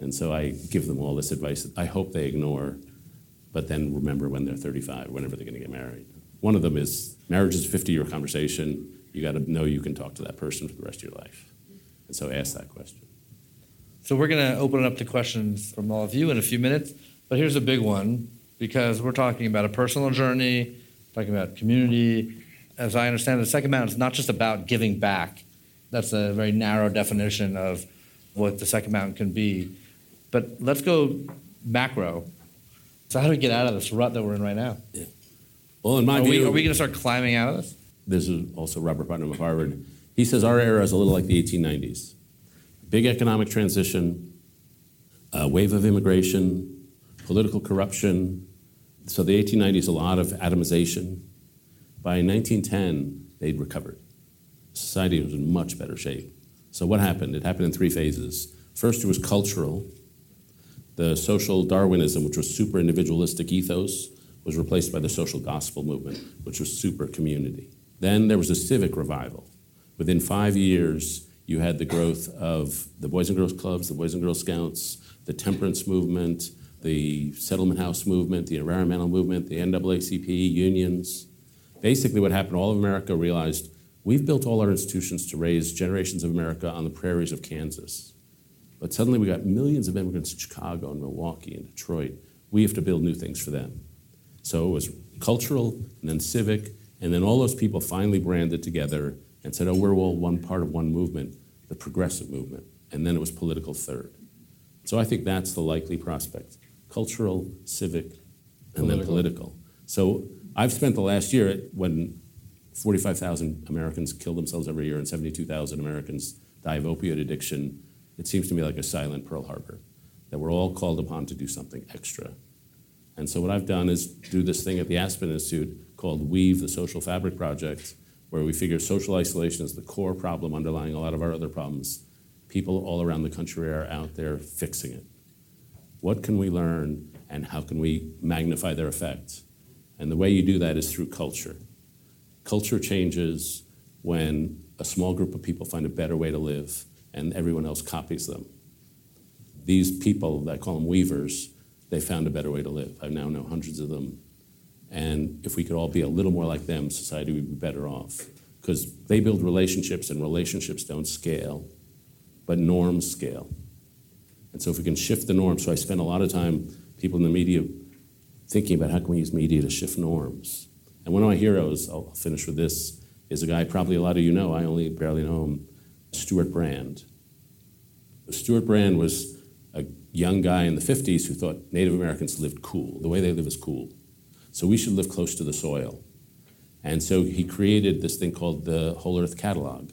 And so I give them all this advice that I hope they ignore, but then remember when they're 35, whenever they're going to get married. One of them is marriage is a 50 year conversation. You got to know you can talk to that person for the rest of your life. And so ask that question. So we're going to open it up to questions from all of you in a few minutes. But here's a big one because we're talking about a personal journey, talking about community. As I understand it, the second mountain is not just about giving back, that's a very narrow definition of what the second mountain can be. But let's go macro. So, how do we get out of this rut that we're in right now? Yeah. Well, in my Are we, view, are we going to start climbing out of this? this is also Robert Putnam of Harvard. He says our era is a little like the 1890s. Big economic transition, a wave of immigration, political corruption. So the 1890s, a lot of atomization. By 1910, they'd recovered. Society was in much better shape. So what happened? It happened in three phases. First, it was cultural. The social Darwinism, which was super individualistic ethos, was replaced by the social gospel movement, which was super community. Then there was a civic revival. Within five years, you had the growth of the Boys and Girls Clubs, the Boys and Girl Scouts, the temperance movement, the settlement house movement, the environmental movement, the NAACP, unions. Basically, what happened, all of America realized we've built all our institutions to raise generations of America on the prairies of Kansas. But suddenly we got millions of immigrants in Chicago and Milwaukee and Detroit. We have to build new things for them. So it was cultural and then civic, and then all those people finally branded together and said, oh, we're all one part of one movement, the progressive movement. And then it was political third. So I think that's the likely prospect cultural, civic, and then political. So I've spent the last year when 45,000 Americans kill themselves every year and 72,000 Americans die of opioid addiction. It seems to me like a silent Pearl Harbor, that we're all called upon to do something extra. And so what I've done is do this thing at the Aspen Institute called Weave the Social Fabric Project, where we figure social isolation is the core problem underlying a lot of our other problems. People all around the country are out there fixing it. What can we learn and how can we magnify their effect? And the way you do that is through culture. Culture changes when a small group of people find a better way to live and everyone else copies them. These people, I call them weavers, they found a better way to live. I now know hundreds of them. And if we could all be a little more like them, society would be better off. Because they build relationships, and relationships don't scale, but norms scale. And so if we can shift the norms, so I spend a lot of time, people in the media, thinking about how can we use media to shift norms. And one of my heroes, I'll finish with this, is a guy probably a lot of you know, I only barely know him, Stewart Brand. Stewart Brand was a young guy in the 50s who thought Native Americans lived cool. The way they live is cool. So we should live close to the soil. And so he created this thing called the Whole Earth Catalog,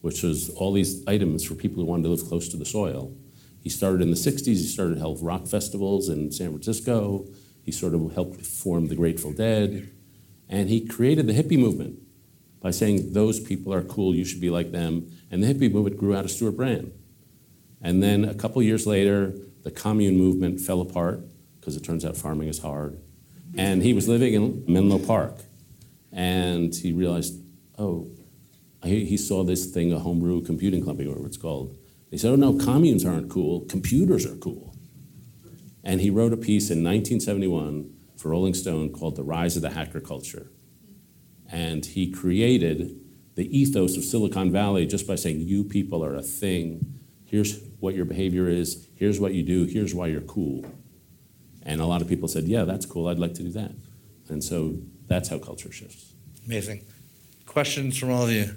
which was all these items for people who wanted to live close to the soil. He started in the 60s, he started to help rock festivals in San Francisco. He sort of helped form the Grateful Dead. And he created the hippie movement by saying, those people are cool, you should be like them. And the hippie movement grew out of Stewart Brand. And then a couple years later, the commune movement fell apart because it turns out farming is hard. And he was living in Menlo Park. And he realized, oh, he, saw this thing, a homebrew computing company, whatever it's called. He said, oh no, communes aren't cool, computers are cool. And he wrote a piece in 1971 for Rolling Stone called The Rise of the Hacker Culture. And he created the ethos of Silicon Valley just by saying, you people are a thing. Here's what your behavior is. Here's what you do. Here's why you're cool. And a lot of people said, yeah, that's cool. I'd like to do that. And so that's how culture shifts. Amazing. Questions from all of you?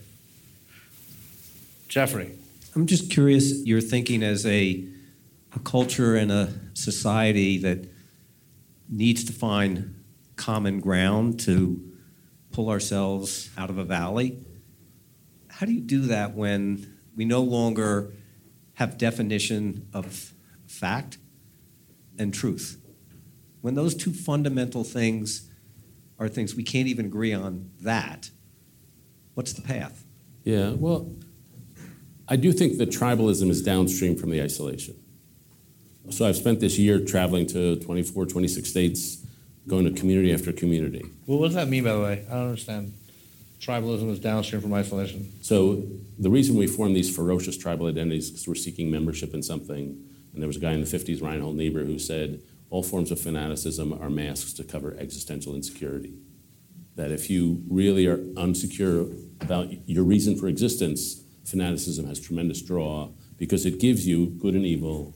Jeffrey. I'm just curious, you're thinking as a, a culture and a society that needs to find common ground to pull ourselves out of a valley. How do you do that when we no longer have definition of fact and truth? When those two fundamental things are things we can't even agree on that, what's the path? Yeah, well, I do think that tribalism is downstream from the isolation. So I've spent this year traveling to 24, 26 states, going to community after community. Well, what does that mean, by the way? I don't understand. Tribalism is downstream from isolation. So the reason we form these ferocious tribal identities is because we're seeking membership in something. And there was a guy in the 50s, Reinhold Niebuhr, who said, all forms of fanaticism are masks to cover existential insecurity. That if you really are unsecure about your reason for existence, fanaticism has tremendous draw because it gives you good and evil,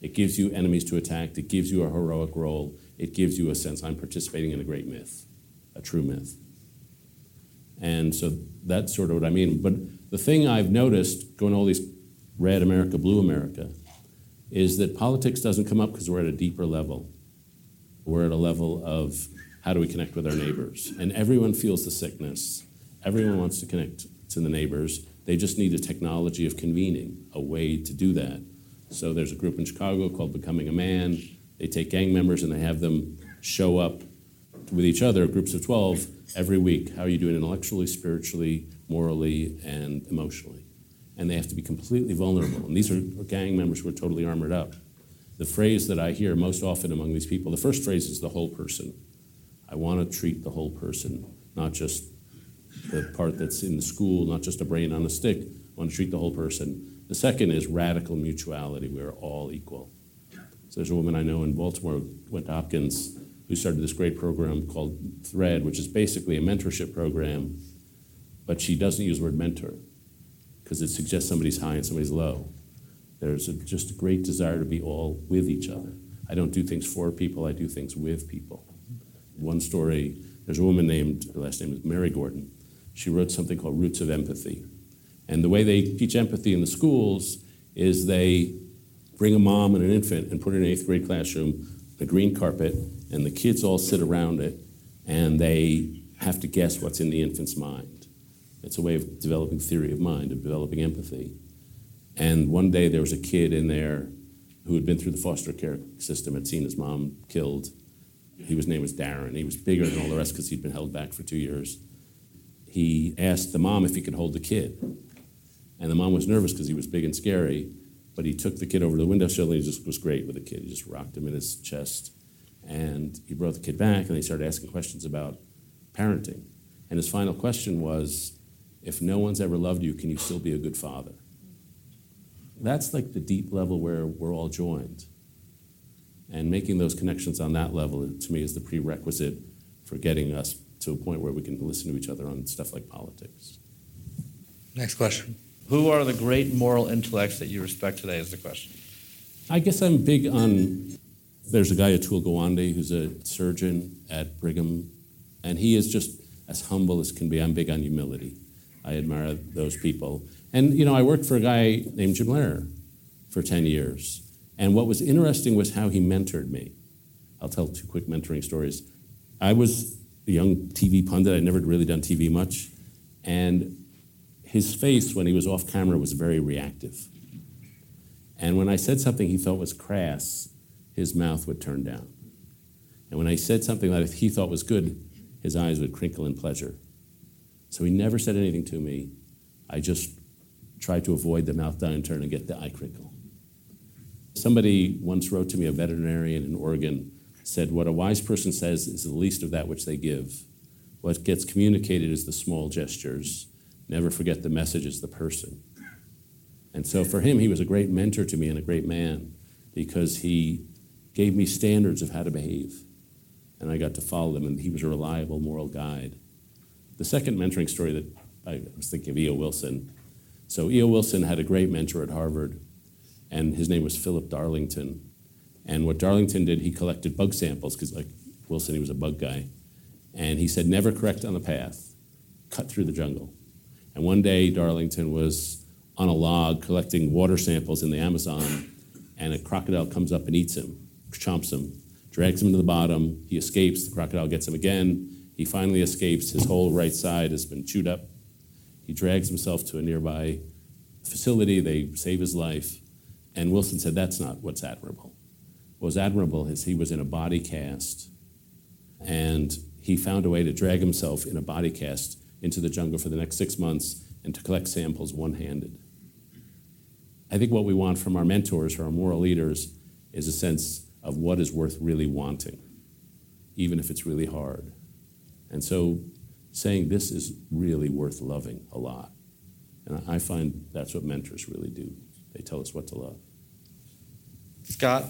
it gives you enemies to attack, it gives you a heroic role, it gives you a sense I'm participating in a great myth, a true myth. And so that's sort of what I mean. But the thing I've noticed going all these red America, blue America, is that politics doesn't come up because we're at a deeper level. We're at a level of how do we connect with our neighbors? And everyone feels the sickness. Everyone wants to connect to the neighbors. They just need a technology of convening, a way to do that. So there's a group in Chicago called Becoming a Man. They take gang members and they have them show up with each other, groups of 12, every week. How are you doing intellectually, spiritually, morally, and emotionally? And they have to be completely vulnerable. And these are gang members who are totally armored up. The phrase that I hear most often among these people, the first phrase is the whole person. I want to treat the whole person, not just the part that's in the school, not just a brain on a stick. I want to treat the whole person. The second is radical mutuality. We're all equal. So there's a woman I know in Baltimore, went to Hopkins, who started this great program called Thread, which is basically a mentorship program, but she doesn't use the word mentor because it suggests somebody's high and somebody's low. There's a, just a great desire to be all with each other. I don't do things for people, I do things with people. One story, there's a woman named, her last name is Mary Gordon. She wrote something called Roots of Empathy. And the way they teach empathy in the schools is they bring a mom and an infant and put her in an eighth grade classroom, a green carpet, and the kids all sit around it, and they have to guess what's in the infant's mind. It's a way of developing theory of mind, of developing empathy. And one day there was a kid in there who had been through the foster care system, had seen his mom killed, He was name was Darren. He was bigger than all the rest because he'd been held back for two years. He asked the mom if he could hold the kid. And the mom was nervous because he was big and scary, but he took the kid over to the window sill and he just was great with the kid. He just rocked him in his chest. And he brought the kid back and they started asking questions about parenting. And his final question was if no one's ever loved you, can you still be a good father? That's like the deep level where we're all joined. And making those connections on that level, to me, is the prerequisite for getting us to a point where we can listen to each other on stuff like politics. Next question. Who are the great moral intellects that you respect today? Is the question. I guess I'm big on. There's a guy, Atul Gawande, who's a surgeon at Brigham, and he is just as humble as can be. I'm big on humility. I admire those people. And, you know, I worked for a guy named Jim Lehrer for 10 years. And what was interesting was how he mentored me. I'll tell two quick mentoring stories. I was a young TV pundit. I'd never really done TV much. And his face, when he was off camera, was very reactive. And when I said something he thought was crass, his mouth would turn down. And when I said something that he thought was good, his eyes would crinkle in pleasure. So he never said anything to me. I just tried to avoid the mouth down turn and get the eye crinkle. Somebody once wrote to me, a veterinarian in Oregon, said, What a wise person says is the least of that which they give. What gets communicated is the small gestures. Never forget the message is the person. And so for him, he was a great mentor to me and a great man because he gave me standards of how to behave. And I got to follow them, and he was a reliable moral guide. The second mentoring story that I was thinking of E.O. Wilson. So E.O. Wilson had a great mentor at Harvard and his name was Philip Darlington. And what Darlington did, he collected bug samples, because like Wilson, he was a bug guy. And he said, never correct on the path, cut through the jungle. And one day, Darlington was on a log collecting water samples in the Amazon, and a crocodile comes up and eats him, chomps him, drags him to the bottom. He escapes, the crocodile gets him again. He finally escapes. His whole right side has been chewed up. He drags himself to a nearby facility. They save his life. And Wilson said, That's not what's admirable. What was admirable is he was in a body cast, and he found a way to drag himself in a body cast into the jungle for the next six months and to collect samples one handed. I think what we want from our mentors, from our moral leaders, is a sense of what is worth really wanting, even if it's really hard. And so saying this is really worth loving a lot. And I find that's what mentors really do. They tell us what to love. Scott?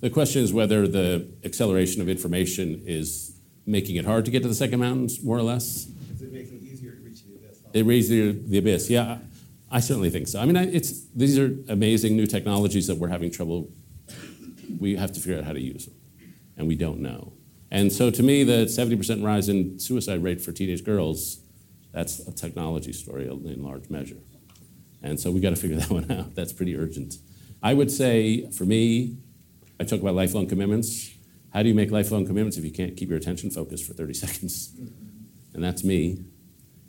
The question is whether the acceleration of information is making it hard to get to the second mountains, more or less. Is it making it easier to reach the abyss? It raises the, the abyss, yeah. I certainly think so. I mean, it's, these are amazing new technologies that we're having trouble. We have to figure out how to use them, and we don't know. And so to me, the 70% rise in suicide rate for teenage girls, that's a technology story in large measure. And so we got to figure (laughs) that one out. That's pretty urgent. I would say for me, I talk about lifelong commitments. How do you make lifelong commitments if you can't keep your attention focused for 30 (laughs) seconds? And that's me.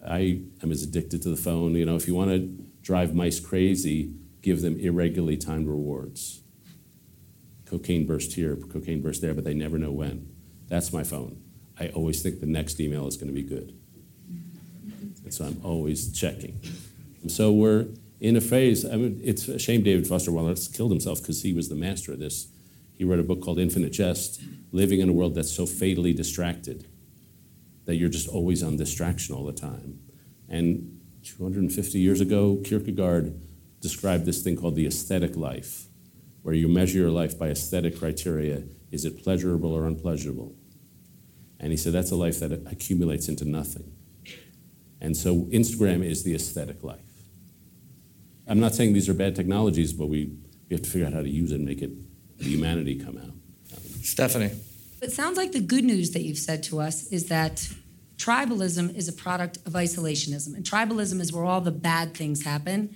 I am as addicted to the phone. You know, if you want to drive mice crazy, give them irregularly timed rewards. Cocaine burst here, cocaine burst there, but they never know when. That's my phone. I always think the next email is going to be good. And so I'm always checking. So we're in a phase, I mean, it's a shame David Foster Wallace killed himself because he was the master of this. He wrote a book called Infinite Jest, living in a world that's so fatally distracted that you're just always on distraction all the time. And 250 years ago, Kierkegaard described this thing called the aesthetic life, where you measure your life by aesthetic criteria. Is it pleasurable or unpleasurable? And he said that's a life that accumulates into nothing. And so Instagram is the aesthetic life. I'm not saying these are bad technologies, but we, we have to figure out how to use it and make it the humanity come out. Stephanie. It sounds like the good news that you've said to us is that tribalism is a product of isolationism. And tribalism is where all the bad things happen.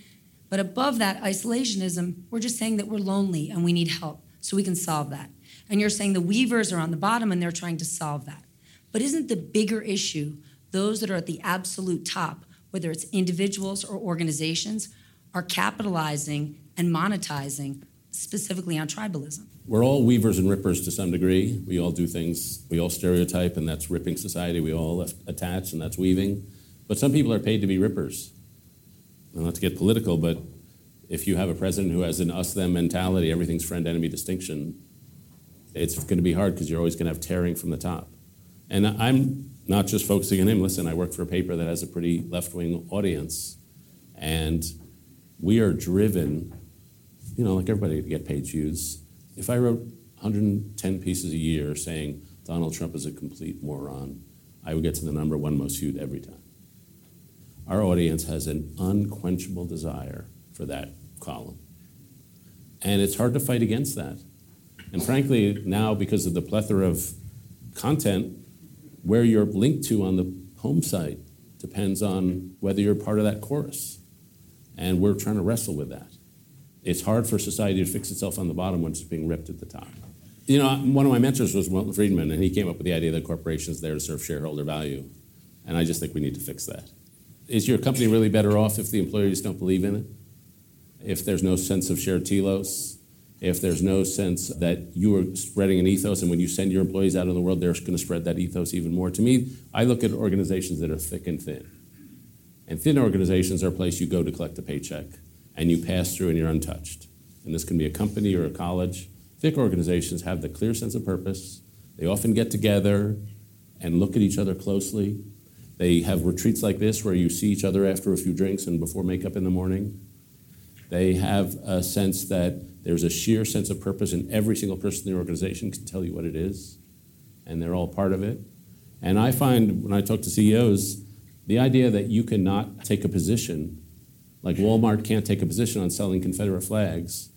But above that isolationism, we're just saying that we're lonely and we need help so we can solve that. And you're saying the weavers are on the bottom and they're trying to solve that. But isn't the bigger issue those that are at the absolute top, whether it's individuals or organizations, are capitalizing and monetizing specifically on tribalism? We're all weavers and rippers to some degree. We all do things, we all stereotype, and that's ripping society. We all attach, and that's weaving. But some people are paid to be rippers. And not to get political, but if you have a president who has an us them mentality, everything's friend enemy distinction, it's going to be hard because you're always going to have tearing from the top. And I'm not just focusing on him. Listen, I work for a paper that has a pretty left wing audience, and we are driven, you know, like everybody get page views. If I wrote 110 pieces a year saying Donald Trump is a complete moron, I would get to the number one most viewed every time. Our audience has an unquenchable desire for that column. And it's hard to fight against that. And frankly, now because of the plethora of content, where you're linked to on the home site depends on whether you're part of that chorus. And we're trying to wrestle with that. It's hard for society to fix itself on the bottom when it's being ripped at the top. You know, one of my mentors was Milton Friedman, and he came up with the idea that corporations there to serve shareholder value. And I just think we need to fix that. Is your company really better off if the employees don't believe in it? If there's no sense of shared telos? if there's no sense that you are spreading an ethos and when you send your employees out in the world, they're going to spread that ethos even more. To me, I look at organizations that are thick and thin. And thin organizations are a place you go to collect a paycheck and you pass through and you're untouched. And this can be a company or a college. Thick organizations have the clear sense of purpose. They often get together and look at each other closely. They have retreats like this where you see each other after a few drinks and before makeup in the morning. They have a sense that there's a sheer sense of purpose, and every single person in the organization can tell you what it is, and they're all part of it. And I find when I talk to CEOs, the idea that you cannot take a position, like Walmart can't take a position on selling Confederate flags,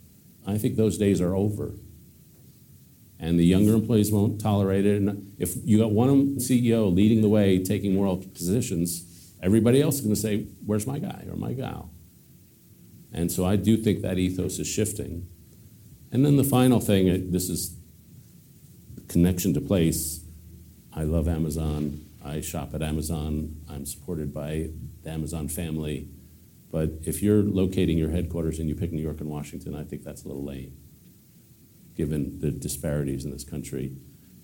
I think those days are over. And the younger employees won't tolerate it. And if you got one CEO leading the way, taking moral positions, everybody else is going to say, Where's my guy or my gal? And so I do think that ethos is shifting. And then the final thing uh, this is connection to place. I love Amazon. I shop at Amazon. I'm supported by the Amazon family. But if you're locating your headquarters and you pick New York and Washington, I think that's a little lame, given the disparities in this country.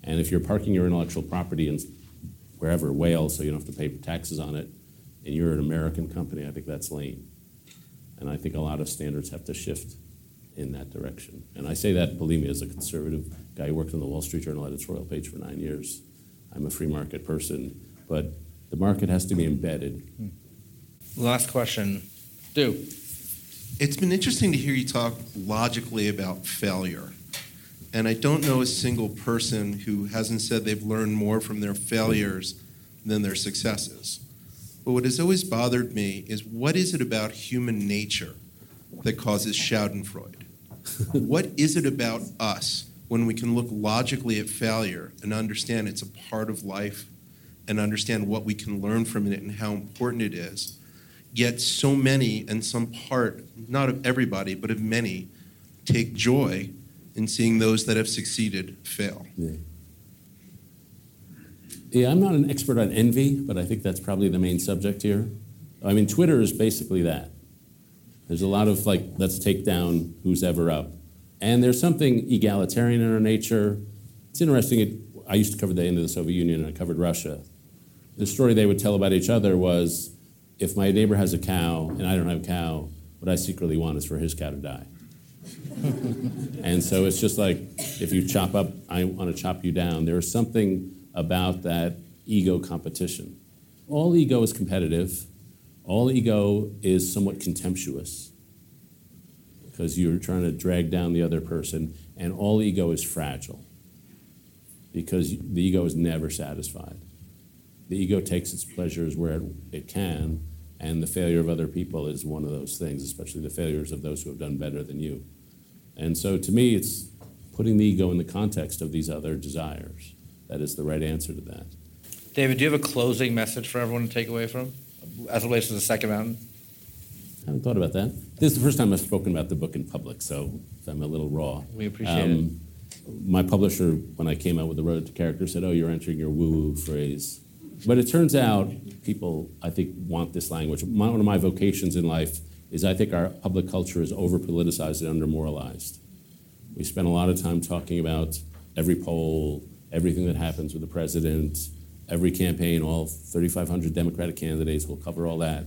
And if you're parking your intellectual property in wherever, Wales, so you don't have to pay taxes on it, and you're an American company, I think that's lame. And I think a lot of standards have to shift in that direction. And I say that, believe me, as a conservative guy who worked on the Wall Street Journal editorial page for nine years. I'm a free market person, but the market has to be embedded. Hmm. Last question. Do. It's been interesting to hear you talk logically about failure. And I don't know a single person who hasn't said they've learned more from their failures than their successes. But what has always bothered me is what is it about human nature that causes Schadenfreude? what is it about us when we can look logically at failure and understand it's a part of life and understand what we can learn from it and how important it is? Yet so many and some part, not of everybody, but of many, take joy in seeing those that have succeeded fail. Yeah. Yeah, I'm not an expert on envy, but I think that's probably the main subject here. I mean, Twitter is basically that. There's a lot of like, let's take down who's ever up. And there's something egalitarian in our nature. It's interesting. It, I used to cover the end of the Soviet Union and I covered Russia. The story they would tell about each other was if my neighbor has a cow and I don't have a cow, what I secretly want is for his cow to die. (laughs) and so it's just like if you chop up, I want to chop you down. There's something about that ego competition. All ego is competitive, all ego is somewhat contemptuous because you're trying to drag down the other person, and all ego is fragile because the ego is never satisfied. The ego takes its pleasures where it, it can, and the failure of other people is one of those things, especially the failures of those who have done better than you. And so to me, it's putting the ego in the context of these other desires. That is the right answer to that. David, do you have a closing message for everyone to take away from as it relates to the second mountain? I haven't thought about that. This is the first time I've spoken about the book in public, so I'm a little raw. We appreciate um, it. My publisher, when I came out with The Road to Character, said, Oh, you're entering your woo woo phrase. But it turns out people, I think, want this language. My, one of my vocations in life is I think our public culture is over politicized and under moralized. We spend a lot of time talking about every poll, everything that happens with the president, every campaign, all 3,500 Democratic candidates, will cover all that.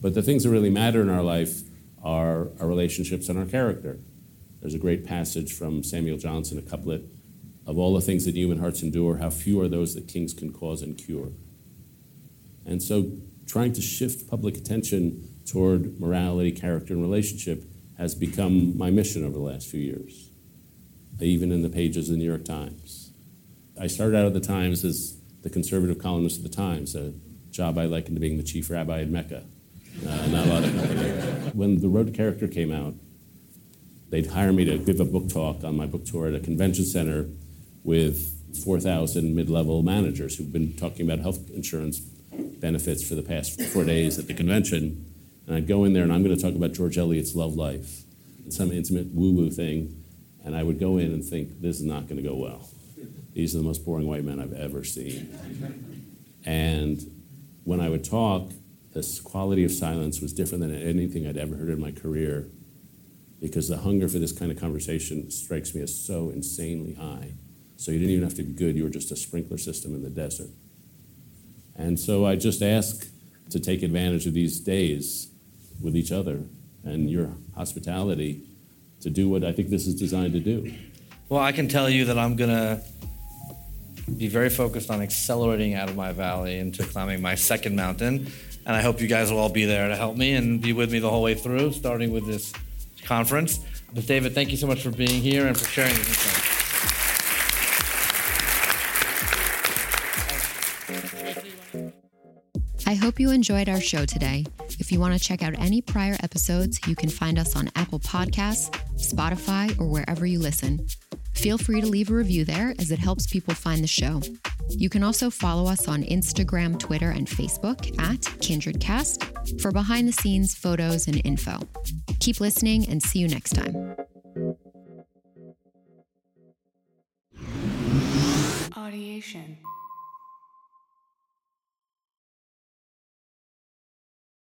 But the things that really matter in our life are our relationships and our character. There's a great passage from Samuel Johnson, a couplet of all the things that human hearts endure, how few are those that kings can cause and cure. And so, trying to shift public attention toward morality, character, and relationship has become my mission over the last few years, even in the pages of the New York Times. I started out at the Times as the conservative columnist of the Times, a job I likened to being the chief rabbi in Mecca. Uh, not a lot of When The Road to Character came out, they'd hire me to give a book talk on my book tour at a convention center with 4,000 mid level managers who've been talking about health insurance benefits for the past four days at the convention. And I'd go in there and I'm going to talk about George Eliot's Love Life, and some intimate woo woo thing. And I would go in and think, this is not going to go well. These are the most boring white men I've ever seen. And when I would talk, this quality of silence was different than anything I'd ever heard in my career because the hunger for this kind of conversation strikes me as so insanely high. So you didn't even have to be good, you were just a sprinkler system in the desert. And so I just ask to take advantage of these days with each other and your hospitality to do what I think this is designed to do. Well, I can tell you that I'm going to be very focused on accelerating out of my valley into climbing my second mountain. And I hope you guys will all be there to help me and be with me the whole way through, starting with this conference. But David, thank you so much for being here and for sharing this I hope you enjoyed our show today. If you want to check out any prior episodes, you can find us on Apple Podcasts, Spotify, or wherever you listen. Feel free to leave a review there as it helps people find the show. You can also follow us on Instagram, Twitter, and Facebook at KindredCast for behind the scenes photos and info. Keep listening and see you next time. Audiation.